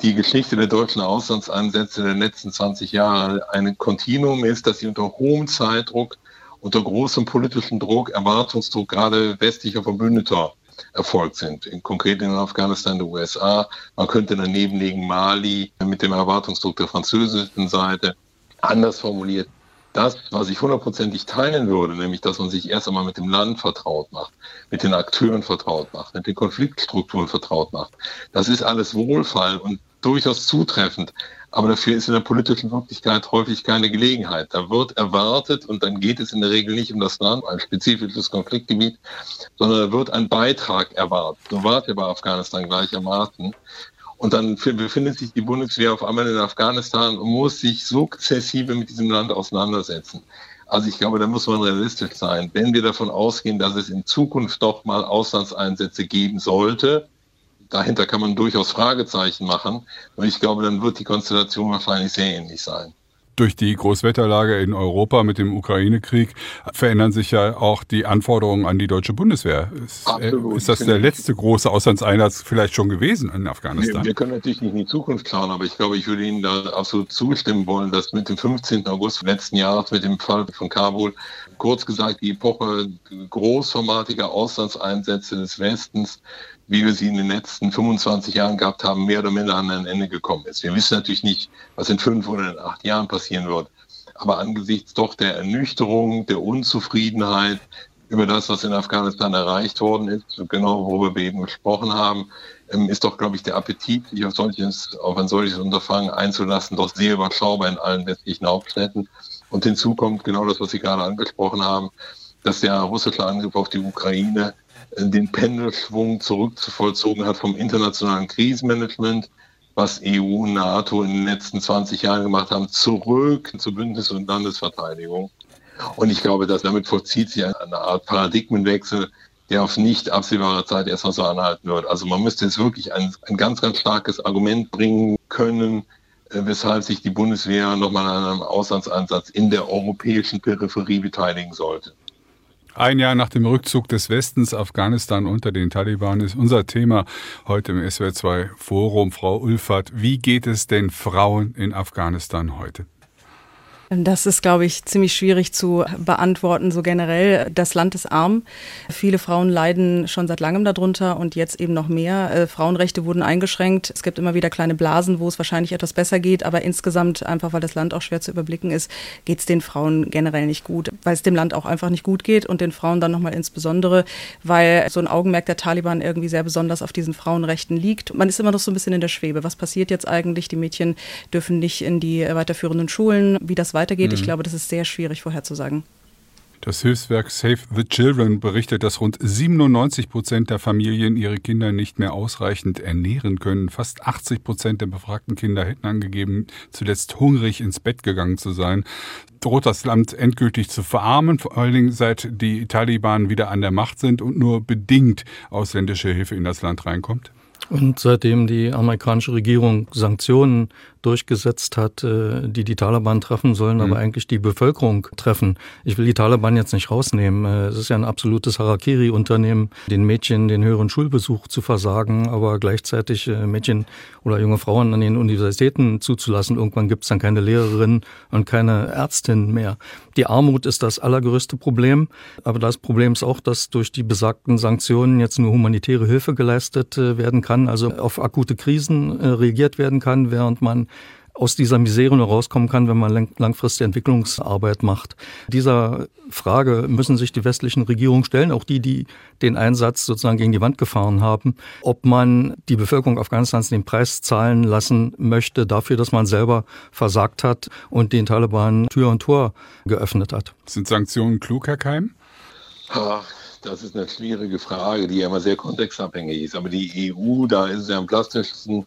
S4: Die Geschichte der deutschen Auslandseinsätze der letzten 20 Jahre ein Kontinuum ist, dass sie unter hohem Zeitdruck, unter großem politischen Druck, Erwartungsdruck gerade westlicher Verbündeter erfolgt sind. In, konkret in Afghanistan der USA. Man könnte daneben legen Mali mit dem Erwartungsdruck der französischen Seite. Anders formuliert, das, was ich hundertprozentig teilen würde, nämlich dass man sich erst einmal mit dem Land vertraut macht, mit den Akteuren vertraut macht, mit den Konfliktstrukturen vertraut macht, das ist alles Wohlfall und durchaus zutreffend. Aber dafür ist in der politischen Wirklichkeit häufig keine Gelegenheit. Da wird erwartet und dann geht es in der Regel nicht um das Land, ein spezifisches Konfliktgebiet, sondern da wird ein Beitrag erwartet. So war ja bei Afghanistan gleichermaßen. Und dann befindet sich die Bundeswehr auf einmal in Afghanistan und muss sich sukzessive mit diesem Land auseinandersetzen. Also ich glaube, da muss man realistisch sein. Wenn wir davon ausgehen, dass es in Zukunft doch mal Auslandseinsätze geben sollte, dahinter kann man durchaus Fragezeichen machen. Und ich glaube, dann wird die Konstellation wahrscheinlich sehr ähnlich sein.
S2: Durch die Großwetterlage in Europa mit dem Ukraine-Krieg verändern sich ja auch die Anforderungen an die deutsche Bundeswehr. Ist, äh, Absolut. ist das der letzte große Auslandseinsatz vielleicht schon gewesen in Afghanistan?
S4: Wir, wir, können natürlich nicht in die Zukunft schauen, aber ich glaube, ich würde Ihnen da absolut zustimmen wollen, dass mit dem 15. August letzten Jahres, mit dem Fall von Kabul, kurz gesagt die Epoche großformatiger Auslandseinsätze des Westens wie wir sie in den letzten 25 Jahren gehabt haben, mehr oder minder an ein Ende gekommen ist. Wir wissen natürlich nicht, was in fünf oder in acht Jahren passieren wird. Aber angesichts doch der Ernüchterung, der Unzufriedenheit über das, was in Afghanistan erreicht worden ist, genau worüber wir eben gesprochen haben, ähm, ist doch, glaube ich, der Appetit, sich auf, solches, auf ein solches Unterfangen einzulassen, doch sehr überschaubar in allen westlichen Hauptstädten. Und hinzu kommt genau das, was Sie gerade angesprochen haben, dass der russische Angriff auf die Ukraine den Pendelschwung zurückzuvollzogen hat vom internationalen Krisenmanagement, was EU und NATO in den letzten 20 Jahren gemacht haben, zurück zur Bündnis- und Landesverteidigung. Und ich glaube, dass damit vollzieht sich eine Art Paradigmenwechsel, der auf nicht absehbare Zeit erstmal so anhalten wird. Also man müsste jetzt wirklich ein, ein ganz, ganz starkes Argument bringen können, äh, weshalb sich die Bundeswehr nochmal an einem Auslandseinsatz in der europäischen Peripherie beteiligen sollte.
S2: Ein Jahr nach dem Rückzug des Westens Afghanistan unter den Taliban ist unser Thema heute im SWR2 Forum. Frau Ulfert, wie geht es den Frauen in Afghanistan heute?
S3: Das ist, glaube ich, ziemlich schwierig zu beantworten. So generell, das Land ist arm. Viele Frauen leiden schon seit langem darunter und jetzt eben noch mehr. Äh, Frauenrechte wurden eingeschränkt. Es gibt immer wieder kleine Blasen, wo es wahrscheinlich etwas besser geht. Aber insgesamt, einfach weil das Land auch schwer zu überblicken ist, geht es den Frauen generell nicht gut. Weil es dem Land auch einfach nicht gut geht und den Frauen dann nochmal insbesondere, weil so ein Augenmerk der Taliban irgendwie sehr besonders auf diesen Frauenrechten liegt. Man ist immer noch so ein bisschen in der Schwebe. Was passiert jetzt eigentlich? Die Mädchen dürfen nicht in die weiterführenden Schulen. Wie das weiter weitergeht. Mhm. Ich glaube, das ist sehr schwierig vorherzusagen.
S2: Das Hilfswerk Save the Children berichtet, dass rund 97 Prozent der Familien ihre Kinder nicht mehr ausreichend ernähren können. Fast 80 Prozent der befragten Kinder hätten angegeben, zuletzt hungrig ins Bett gegangen zu sein. Droht das Land endgültig zu verarmen, vor allen Dingen seit die Taliban wieder an der Macht sind und nur bedingt ausländische Hilfe in das Land reinkommt?
S5: Und seitdem die amerikanische Regierung Sanktionen durchgesetzt hat, äh, die die Taliban treffen sollen, mhm. aber eigentlich die Bevölkerung treffen. Ich will die Taliban jetzt nicht rausnehmen. Äh, es ist ja ein absolutes Harakiri-Unternehmen, den Mädchen den höheren Schulbesuch zu versagen, aber gleichzeitig äh, Mädchen oder junge Frauen an den Universitäten zuzulassen. Irgendwann gibt es dann keine Lehrerin und keine Ärztin mehr. Die Armut ist das allergrößte Problem, aber das Problem ist auch, dass durch die besagten Sanktionen jetzt nur humanitäre Hilfe geleistet werden kann also auf akute Krisen reagiert werden kann, während man aus dieser Misere nur rauskommen kann, wenn man langfristige Entwicklungsarbeit macht. Dieser Frage müssen sich die westlichen Regierungen stellen, auch die, die den Einsatz sozusagen gegen die Wand gefahren haben, ob man die Bevölkerung Afghanistans den Preis zahlen lassen möchte dafür, dass man selber versagt hat und den Taliban Tür und Tor geöffnet hat.
S2: Sind Sanktionen klug, Herr Keim?
S4: Ach, das ist eine schwierige Frage, die ja immer sehr kontextabhängig ist. Aber die EU, da ist es ja am plastischsten,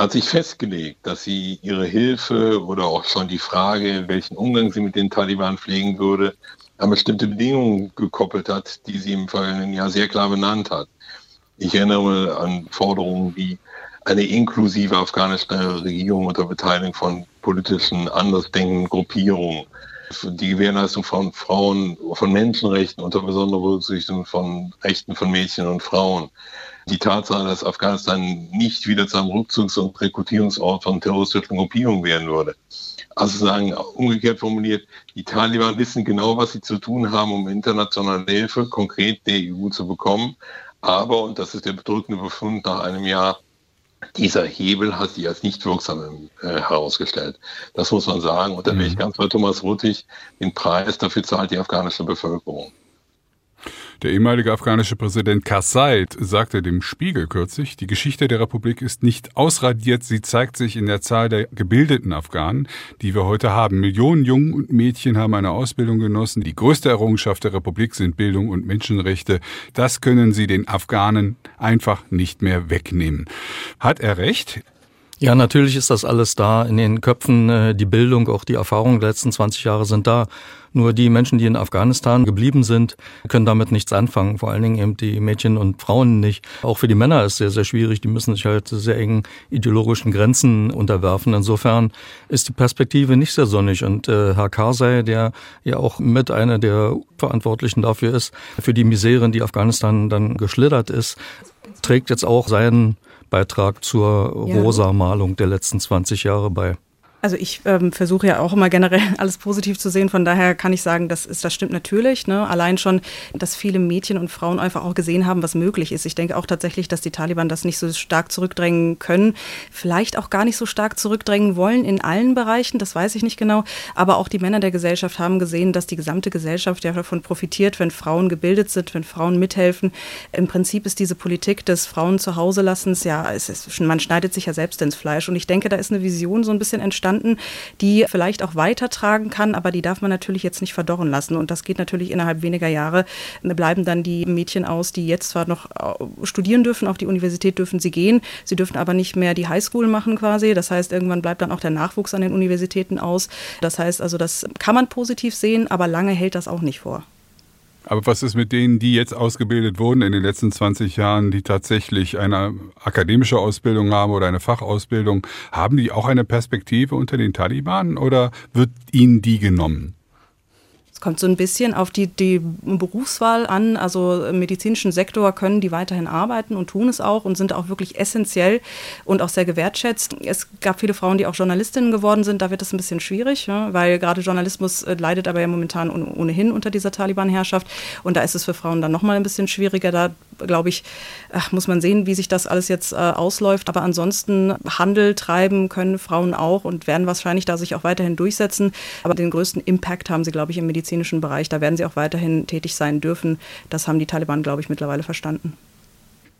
S4: hat sich festgelegt, dass sie ihre Hilfe oder auch schon die Frage, welchen Umgang sie mit den Taliban pflegen würde, an bestimmte Bedingungen gekoppelt hat, die sie im vergangenen Jahr sehr klar benannt hat. Ich erinnere an Forderungen wie eine inklusive afghanische Regierung unter Beteiligung von politischen, andersdenkenden Gruppierungen, die Gewährleistung von Frauen, von Menschenrechten unter besonderer Berücksichtigung von Rechten von Mädchen und Frauen, die Tatsache, dass Afghanistan nicht wieder zu einem Rückzugs- und Rekrutierungsort von terroristischen Gruppierungen werden würde. Also sagen, umgekehrt formuliert, die Taliban wissen genau, was sie zu tun haben, um internationale Hilfe konkret der EU zu bekommen. Aber, und das ist der bedrückende Befund nach einem Jahr, dieser Hebel hat sich als nicht wirksam äh, herausgestellt. Das muss man sagen. Und da bin ich mhm. ganz bei Thomas Ruttig. Den Preis dafür zahlt die afghanische Bevölkerung.
S2: Der ehemalige afghanische Präsident Karzai sagte dem Spiegel kürzlich, die Geschichte der Republik ist nicht ausradiert, sie zeigt sich in der Zahl der gebildeten Afghanen, die wir heute haben. Millionen Jungen und Mädchen haben eine Ausbildung genossen. Die größte Errungenschaft der Republik sind Bildung und Menschenrechte. Das können sie den Afghanen einfach nicht mehr wegnehmen. Hat er recht?
S5: Ja, natürlich ist das alles da in den Köpfen. Äh, die Bildung, auch die Erfahrungen der letzten 20 Jahre sind da. Nur die Menschen, die in Afghanistan geblieben sind, können damit nichts anfangen. Vor allen Dingen eben die Mädchen und Frauen nicht. Auch für die Männer ist es sehr, sehr schwierig. Die müssen sich halt sehr engen ideologischen Grenzen unterwerfen. Insofern ist die Perspektive nicht sehr sonnig. Und äh, Herr Karzai, der ja auch mit einer der Verantwortlichen dafür ist, für die Misere, in die Afghanistan dann geschlittert ist, trägt jetzt auch seinen Beitrag zur ja. rosa Malung der letzten 20 Jahre bei.
S3: Also ich ähm, versuche ja auch immer generell alles positiv zu sehen. Von daher kann ich sagen, das, ist, das stimmt natürlich. Ne? Allein schon, dass viele Mädchen und Frauen einfach auch gesehen haben, was möglich ist. Ich denke auch tatsächlich, dass die Taliban das nicht so stark zurückdrängen können. Vielleicht auch gar nicht so stark zurückdrängen wollen in allen Bereichen. Das weiß ich nicht genau. Aber auch die Männer der Gesellschaft haben gesehen, dass die gesamte Gesellschaft ja davon profitiert, wenn Frauen gebildet sind, wenn Frauen mithelfen. Im Prinzip ist diese Politik des Frauen zu Hause lassens, ja, ist, man schneidet sich ja selbst ins Fleisch. Und ich denke, da ist eine Vision so ein bisschen entstanden entstanden, die vielleicht auch weitertragen kann, aber die darf man natürlich jetzt nicht verdorren lassen. Und das geht natürlich innerhalb weniger Jahre. Bleiben dann die Mädchen aus, die jetzt zwar noch äh, studieren dürfen, auf die Universität dürfen sie gehen, sie dürfen aber nicht mehr die Highschool machen quasi. Das heißt, irgendwann bleibt dann auch der Nachwuchs an den Universitäten aus. Das heißt also, das kann man positiv sehen, aber lange hält das auch nicht vor.
S2: Aber was ist mit denen, die jetzt ausgebildet wurden in den letzten 20 Jahren, die tatsächlich eine akademische Ausbildung haben oder eine Fachausbildung? Haben die auch eine Perspektive unter den Taliban oder wird ihnen die genommen?
S3: Kommt so ein bisschen auf die, die Berufswahl an. Also im medizinischen Sektor können die weiterhin arbeiten und tun es auch und sind auch wirklich essentiell und auch sehr gewertschätzt. Es gab viele Frauen, die auch Journalistinnen geworden sind. Da wird es ein bisschen schwierig, weil gerade Journalismus äh, leidet aber ja momentan ohnehin unter dieser Taliban-Herrschaft. Und da ist es für Frauen dann nochmal ein bisschen schwieriger. Da, glaube ich, muss man sehen, wie sich das alles jetzt äh, ausläuft. Aber ansonsten Handel treiben können Frauen auch und werden wahrscheinlich da sich auch weiterhin durchsetzen. Aber den größten Impact haben sie, glaube ich, im Medizin medizinischen Bereich. Da werden sie auch weiterhin tätig sein dürfen. Das haben die Taliban, glaube ich, mittlerweile verstanden.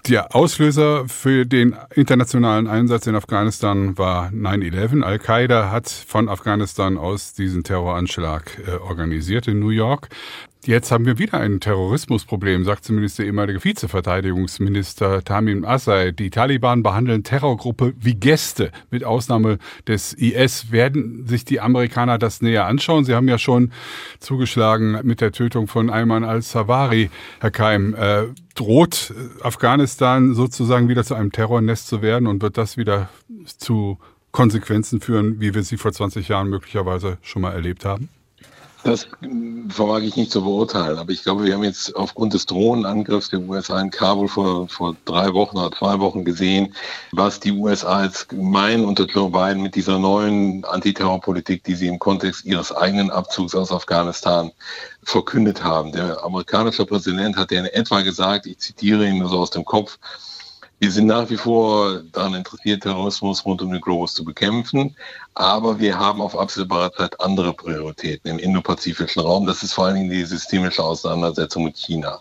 S2: Der Auslöser für den internationalen Einsatz in Afghanistan war 9-11. Al-Qaida hat von Afghanistan aus diesen Terroranschlag äh, organisiert in New York. Jetzt haben wir wieder ein Terrorismusproblem, sagt zumindest der ehemalige Vizeverteidigungsminister Tamim Assay. Die Taliban behandeln Terrorgruppe wie Gäste, mit Ausnahme des IS. Werden sich die Amerikaner das näher anschauen? Sie haben ja schon zugeschlagen mit der Tötung von Ayman al-Sawari, Herr Keim. Äh, droht Afghanistan sozusagen wieder zu einem Terrornest zu werden und wird das wieder zu Konsequenzen führen, wie wir sie vor 20 Jahren möglicherweise schon mal erlebt haben?
S4: Das vermag ich nicht zu beurteilen, aber ich glaube, wir haben jetzt aufgrund des Drohnenangriffs der USA in Kabul vor, vor drei Wochen oder zwei Wochen gesehen, was die USA jetzt meinen unter Joe Biden mit dieser neuen Antiterrorpolitik, die sie im Kontext ihres eigenen Abzugs aus Afghanistan verkündet haben. Der amerikanische Präsident hat ja in etwa gesagt, ich zitiere ihn nur so aus dem Kopf, Wir sind nach wie vor daran interessiert, Terrorismus rund um den Globus zu bekämpfen. Aber wir haben auf absehbare Zeit andere Prioritäten im indopazifischen Raum. Das ist vor allen Dingen die systemische Auseinandersetzung mit China.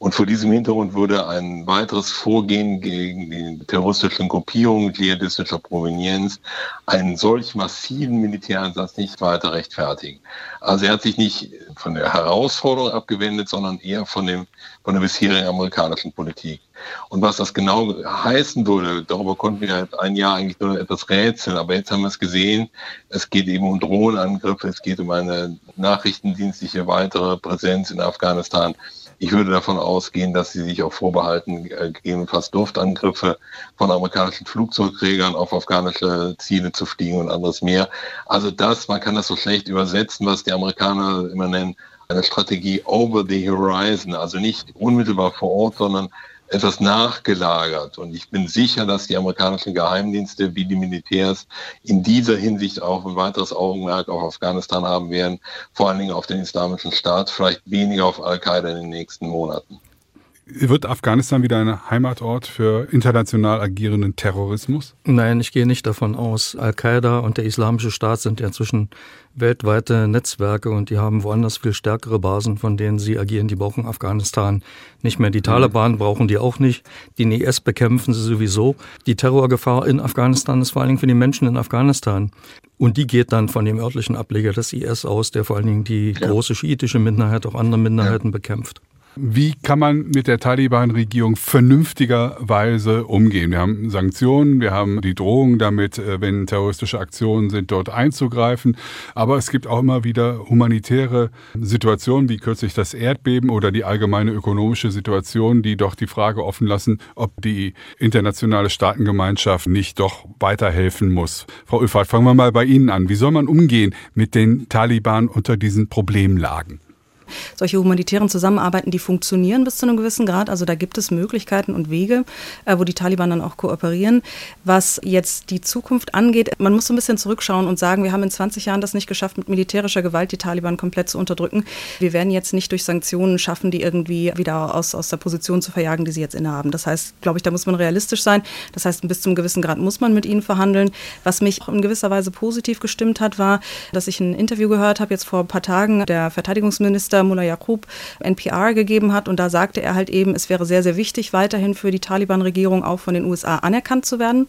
S4: Und vor diesem Hintergrund würde ein weiteres Vorgehen gegen die terroristischen Gruppierungen dschihadistischer Provenienz einen solch massiven Militäreinsatz nicht weiter rechtfertigen. Also er hat sich nicht von der Herausforderung abgewendet, sondern eher von, dem, von der bisherigen amerikanischen Politik. Und was das genau heißen würde, darüber konnten wir ein Jahr eigentlich nur etwas rätseln. Aber jetzt haben wir es gesehen. Es geht eben um Drohnenangriffe. Es geht um eine nachrichtendienstliche weitere Präsenz in Afghanistan. Ich würde davon ausgehen, dass sie sich auch vorbehalten, äh, gegebenenfalls Luftangriffe von amerikanischen Flugzeugträgern auf afghanische Ziele zu fliegen und anderes mehr. Also das, man kann das so schlecht übersetzen, was die Amerikaner immer nennen, eine Strategie over the horizon, also nicht unmittelbar vor Ort, sondern etwas nachgelagert. Und ich bin sicher, dass die amerikanischen Geheimdienste wie die Militärs in dieser Hinsicht auch ein weiteres Augenmerk auf Afghanistan haben werden, vor allen Dingen auf den Islamischen Staat, vielleicht weniger auf Al-Qaida in den nächsten Monaten.
S2: Wird Afghanistan wieder ein Heimatort für international agierenden Terrorismus?
S5: Nein, ich gehe nicht davon aus. Al-Qaida und der Islamische Staat sind ja inzwischen weltweite Netzwerke und die haben woanders viel stärkere Basen, von denen sie agieren. Die brauchen Afghanistan nicht mehr. Die Taliban brauchen die auch nicht. Den IS bekämpfen sie sowieso. Die Terrorgefahr in Afghanistan ist vor allen Dingen für die Menschen in Afghanistan. Und die geht dann von dem örtlichen Ableger des IS aus, der vor allen Dingen die ja. große schiitische Minderheit, auch andere Minderheiten ja. bekämpft.
S2: Wie kann man mit der Taliban-Regierung vernünftigerweise umgehen? Wir haben Sanktionen, wir haben die Drohung damit, äh, wenn terroristische Aktionen sind, dort einzugreifen. Aber es gibt auch immer wieder humanitäre Situationen, wie kürzlich das Erdbeben oder die allgemeine ökonomische Situation, die doch die Frage offen lassen, ob die internationale Staatengemeinschaft nicht doch weiterhelfen muss. Frau Ulfahrt, fangen wir mal bei Ihnen an. Wie soll man umgehen mit den Taliban unter diesen Problemlagen?
S3: Solche humanitären Zusammenarbeiten, die funktionieren bis zu einem gewissen Grad. Also da gibt es Möglichkeiten und Wege, äh, wo die Taliban dann auch kooperieren. Was jetzt die Zukunft angeht, man muss so ein bisschen zurückschauen und sagen, wir haben in 20 Jahren das nicht geschafft, mit militärischer Gewalt die Taliban komplett zu unterdrücken. Wir werden jetzt nicht durch Sanktionen schaffen, die irgendwie wieder aus, aus der Position zu verjagen, die sie jetzt innehaben. Das heißt, glaube ich, da muss man realistisch sein. Das heißt, bis zum gewissen Grad muss man mit ihnen verhandeln. Was mich in gewisser Weise positiv gestimmt hat, war, dass ich ein Interview gehört habe, jetzt vor ein paar Tagen, der Verteidigungsminister Mullah Yaqub NPR gegeben hat. Und da sagte er halt eben, es wäre sehr, sehr wichtig, weiterhin für die Taliban-Regierung auch von den USA anerkannt zu werden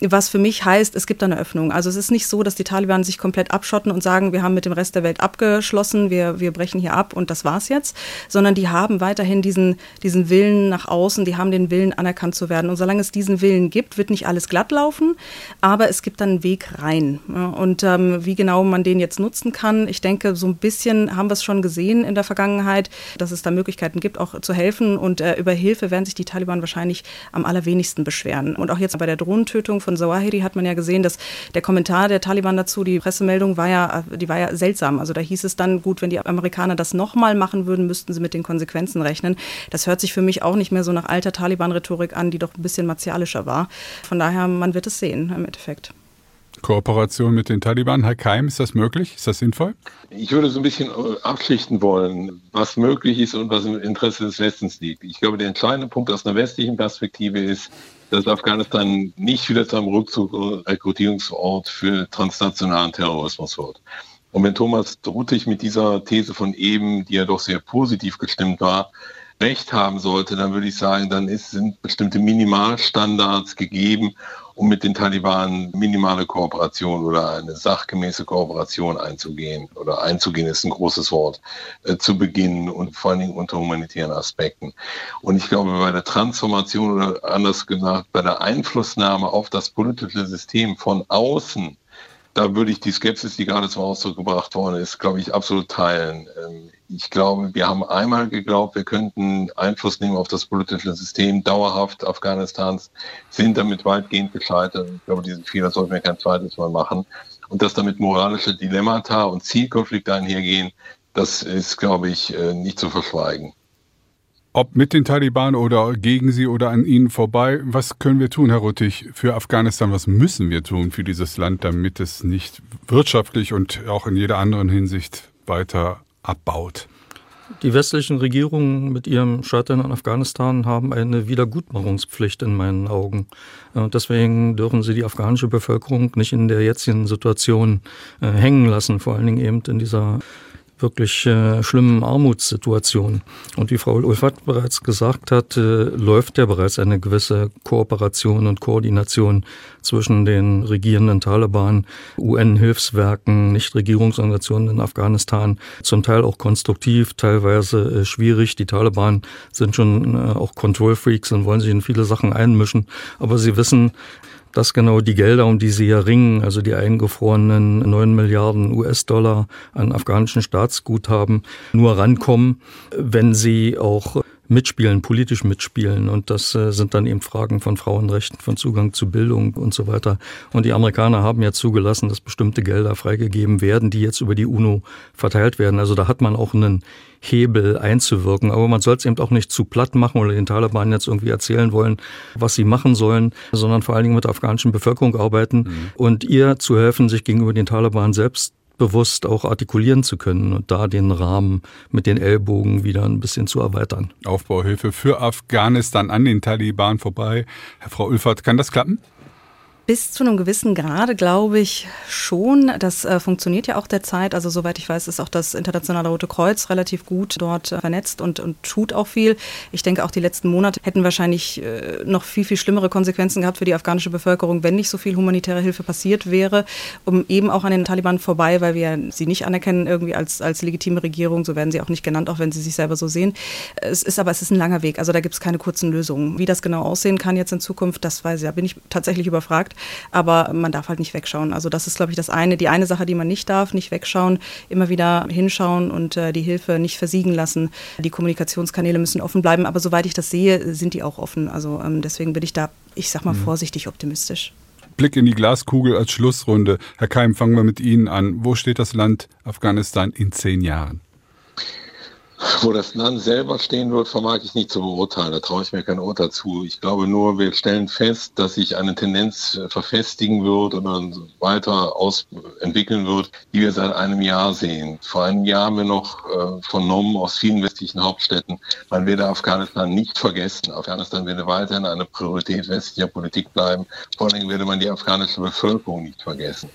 S3: was für mich heißt, es gibt eine Öffnung. Also es ist nicht so, dass die Taliban sich komplett abschotten und sagen, wir haben mit dem Rest der Welt abgeschlossen, wir, wir brechen hier ab und das war's jetzt, sondern die haben weiterhin diesen, diesen Willen nach außen, die haben den Willen anerkannt zu werden. Und solange es diesen Willen gibt, wird nicht alles glatt laufen, aber es gibt dann einen Weg rein. Und ähm, wie genau man den jetzt nutzen kann, ich denke, so ein bisschen haben wir es schon gesehen in der Vergangenheit, dass es da Möglichkeiten gibt, auch zu helfen. Und äh, über Hilfe werden sich die Taliban wahrscheinlich am allerwenigsten beschweren. Und auch jetzt bei der Drohnentötung von Zawahiri hat man ja gesehen, dass der Kommentar der Taliban dazu, die Pressemeldung war ja, die war ja seltsam. Also da hieß es dann, gut, wenn die Amerikaner das nochmal machen würden, müssten sie mit den Konsequenzen rechnen. Das hört sich für mich auch nicht mehr so nach alter Taliban-Rhetorik an, die doch ein bisschen martialischer war. Von daher, man wird es sehen im Endeffekt.
S2: Kooperation mit den Taliban. Herr Keim, ist das möglich? Ist das sinnvoll?
S4: Ich würde so ein bisschen äh, abschlichten wollen, was möglich ist und was im Interesse des Westens liegt. Ich glaube, der entscheidende Punkt aus einer westlichen Perspektive ist, dass Afghanistan nicht wieder zu einem Rückzug für transnationalen Terrorismus wird. Und wenn Thomas Ruttig mit dieser These von eben, die ja doch sehr positiv gestimmt war, recht haben sollte, dann würde ich sagen, dann ist, sind bestimmte Minimalstandards gegeben, um mit den Taliban minimale Kooperation oder eine sachgemäße Kooperation einzugehen. Oder einzugehen ist ein großes Wort, äh, zu beginnen und vor allen Dingen unter humanitären Aspekten. Und ich glaube, bei der Transformation oder anders gesagt, bei der Einflussnahme auf das politische System von außen, da würde ich die Skepsis, die gerade zum Ausdruck gebracht worden ist, glaube ich, absolut teilen. Ähm, ich glaube, wir haben einmal geglaubt, wir könnten Einfluss nehmen auf das politische System dauerhaft Afghanistans, sind damit weitgehend gescheitert. Ich glaube, diesen Fehler sollten wir kein zweites Mal machen. Und dass damit moralische Dilemmata und Zielkonflikte einhergehen, das ist, glaube ich, äh, nicht zu verschweigen.
S2: Ob mit den Taliban oder gegen sie oder an ihnen vorbei, was können wir tun, Herr Ruttig, für Afghanistan? Was müssen wir tun für dieses Land, damit es nicht wirtschaftlich und auch in jeder anderen Hinsicht weiter abbaut?
S5: Die westlichen Regierungen mit ihrem Scheitern in Afghanistan haben eine Wiedergutmachungspflicht in meinen Augen. Und deswegen dürfen sie die afghanische Bevölkerung nicht in der jetzigen Situation äh, hängen lassen, vor allen Dingen eben in dieser wirklich äh, schlimmen Armutssituation. Und wie Frau Ulfert bereits gesagt hat, äh, läuft ja bereits eine gewisse Kooperation und Koordination zwischen den regierenden Taliban, UN-Hilfswerken, Nichtregierungsorganisationen in Afghanistan, zum Teil auch konstruktiv, teilweise äh, schwierig. Die Taliban sind schon äh, auch Control-Freaks und wollen sich in viele Sachen einmischen. Aber sie wissen, dass genau die Gelder, um die sie ja ringen, also die eingefrorenen 9 Milliarden US-Dollar an afghanischen Staatsguthaben, nur rankommen, wenn sie auch mitspielen, politisch mitspielen. Und das äh, sind dann eben Fragen von Frauenrechten, von Zugang zu Bildung und so weiter. Und die Amerikaner haben ja zugelassen, dass bestimmte Gelder freigegeben werden, die jetzt über die UNO verteilt werden. Also da hat man auch einen Hebel einzuwirken. Aber man soll es eben auch nicht zu platt machen oder den Taliban jetzt irgendwie erzählen wollen, was sie machen sollen, sondern vor allen Dingen mit der afghanischen Bevölkerung arbeiten mhm. und ihr zu helfen, sich gegenüber den Taliban selbst bewusst auch artikulieren zu können und da den Rahmen mit den Ellbogen wieder ein bisschen zu erweitern.
S2: Aufbauhilfe für Afghanistan an den Taliban vorbei. Herr Frau Ulfert, kann das klappen?
S3: Bis zu einem gewissen Grade glaube ich schon. Das äh, funktioniert ja auch derzeit. Also soweit ich weiß, ist auch das Internationale Rote Kreuz relativ gut dort äh, vernetzt und, und tut auch viel. Ich denke, auch die letzten Monate hätten wahrscheinlich äh, noch viel, viel schlimmere Konsequenzen gehabt für die afghanische Bevölkerung, wenn nicht so viel humanitäre Hilfe passiert wäre, um eben auch an den Taliban vorbei, weil wir sie nicht anerkennen irgendwie als, als legitime Regierung. So werden sie auch nicht genannt, auch wenn sie sich selber so sehen. Es ist aber, es ist ein langer Weg. Also da gibt es keine kurzen Lösungen. Wie das genau aussehen kann jetzt in Zukunft, das weiß ich, da bin ich tatsächlich überfragt aber man darf halt nicht wegschauen. Also das ist, glaube ich, das eine, die eine Sache, die man nicht darf, nicht wegschauen, immer wieder hinschauen und äh, die Hilfe nicht versiegen lassen. Die Kommunikationskanäle müssen offen bleiben, aber soweit ich das sehe, sind die auch offen. Also ähm, deswegen bin ich da, ich sag mal, mhm. vorsichtig optimistisch.
S2: Blick in die Glaskugel als Schlussrunde. Herr Keim, fangen wir mit Ihnen an. Wo steht das Land Afghanistan in zehn Jahren?
S4: Wo das Land selber stehen wird, vermag ich nicht zu beurteilen. Da traue ich mir kein Urteil zu. Ich glaube nur, wir stellen fest, dass sich eine Tendenz verfestigen wird und dann weiter ausentwickeln wird, die wir seit einem Jahr sehen. Vor einem Jahr haben wir noch äh, vernommen aus vielen westlichen Hauptstädten, man werde Afghanistan nicht vergessen. Afghanistan werde weiterhin eine Priorität westlicher Politik bleiben. Vor allem werde man die afghanische Bevölkerung nicht vergessen.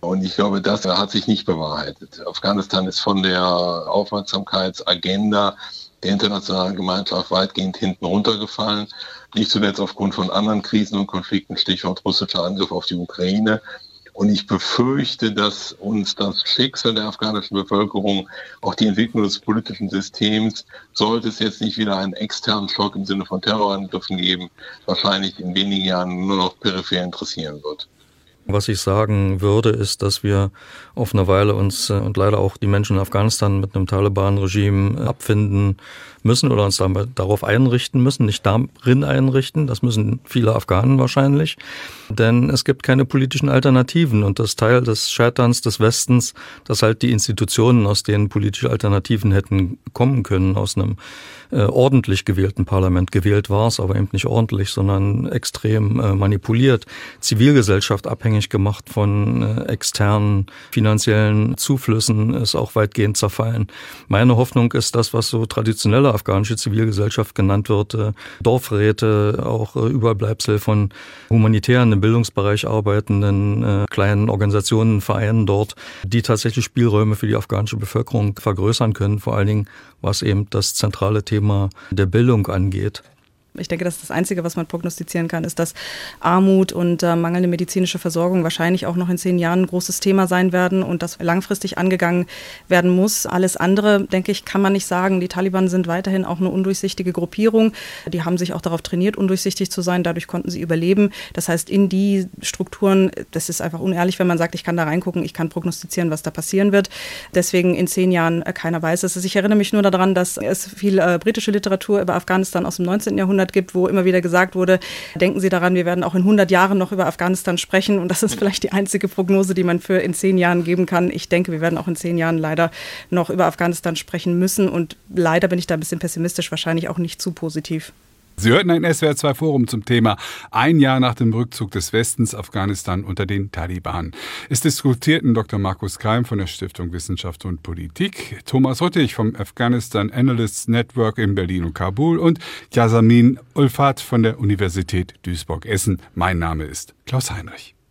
S4: Und ich glaube, das hat sich nicht bewahrheitet. Afghanistan ist von der Aufmerksamkeitsagenda der internationalen Gemeinschaft weitgehend hinten runtergefallen. Nicht zuletzt aufgrund von anderen Krisen und Konflikten, Stichwort russischer Angriff auf die Ukraine. Und ich befürchte, dass uns das Schicksal der afghanischen Bevölkerung, auch die Entwicklung des politischen Systems, sollte es jetzt nicht wieder einen externen Schock im Sinne von Terrorangriffen geben, wahrscheinlich in wenigen Jahren nur noch peripher interessieren wird.
S5: Was ich sagen würde, ist, dass wir auf eine Weile uns äh, und leider auch die Menschen in Afghanistan mit einem Taliban-Regime abfinden müssen oder uns darauf einrichten müssen, nicht darin einrichten. Das müssen viele Afghanen wahrscheinlich. Denn es gibt keine politischen Alternativen und das Teil des Scheiterns des Westens, dass halt die Institutionen, aus denen politische Alternativen hätten kommen können, aus einem äh, ordentlich gewählten Parlament gewählt war es, aber eben nicht ordentlich, sondern extrem äh, manipuliert. Zivilgesellschaft abhängig gemacht von äh, externen finanziellen Zuflüssen ist auch weitgehend zerfallen. Meine Hoffnung ist das, was so traditionelle afghanische Zivilgesellschaft genannt wird, äh, Dorfräte, auch äh, Überbleibsel von humanitären im Bildungsbereich arbeitenden äh, kleinen Organisationen, Vereinen dort, die tatsächlich Spielräume für die afghanische Bevölkerung vergrößern können, vor allen Dingen was eben das zentrale Thema der Bildung angeht.
S3: Ich denke, dass das Einzige, was man prognostizieren kann, ist, dass Armut und äh, mangelnde medizinische Versorgung wahrscheinlich auch noch in zehn Jahren ein großes Thema sein werden und das langfristig angegangen werden muss. Alles andere, denke ich, kann man nicht sagen. Die Taliban sind weiterhin auch eine undurchsichtige Gruppierung. Die haben sich auch darauf trainiert, undurchsichtig zu sein. Dadurch konnten sie überleben. Das heißt, in die Strukturen, das ist einfach unehrlich, wenn man sagt, ich kann da reingucken, ich kann prognostizieren, was da passieren wird. Deswegen in zehn Jahren äh, keiner weiß es. Ich erinnere mich nur daran, dass es viel äh, britische Literatur über Afghanistan aus dem 19. Jahrhundert Jahrhundert gibt, wo immer wieder gesagt wurde, denken Sie daran, wir werden auch in 100 Jahren noch über Afghanistan sprechen. Und das ist vielleicht die einzige Prognose, die man für in zehn Jahren geben kann. Ich denke, wir werden auch in zehn Jahren leider noch über Afghanistan sprechen müssen. Und leider bin ich da ein bisschen pessimistisch, wahrscheinlich auch nicht zu positiv.
S2: Sie hörten ein SWR2 Forum zum Thema Ein Jahr nach dem Rückzug des Westens Afghanistan unter den Taliban. Es diskutierten Dr. Markus Keim von der Stiftung Wissenschaft und Politik, Thomas Rüttig vom Afghanistan Analysts Network in Berlin und Kabul und Yasamin Ulfat von der Universität Duisburg-Essen. Mein Name ist Klaus Heinrich.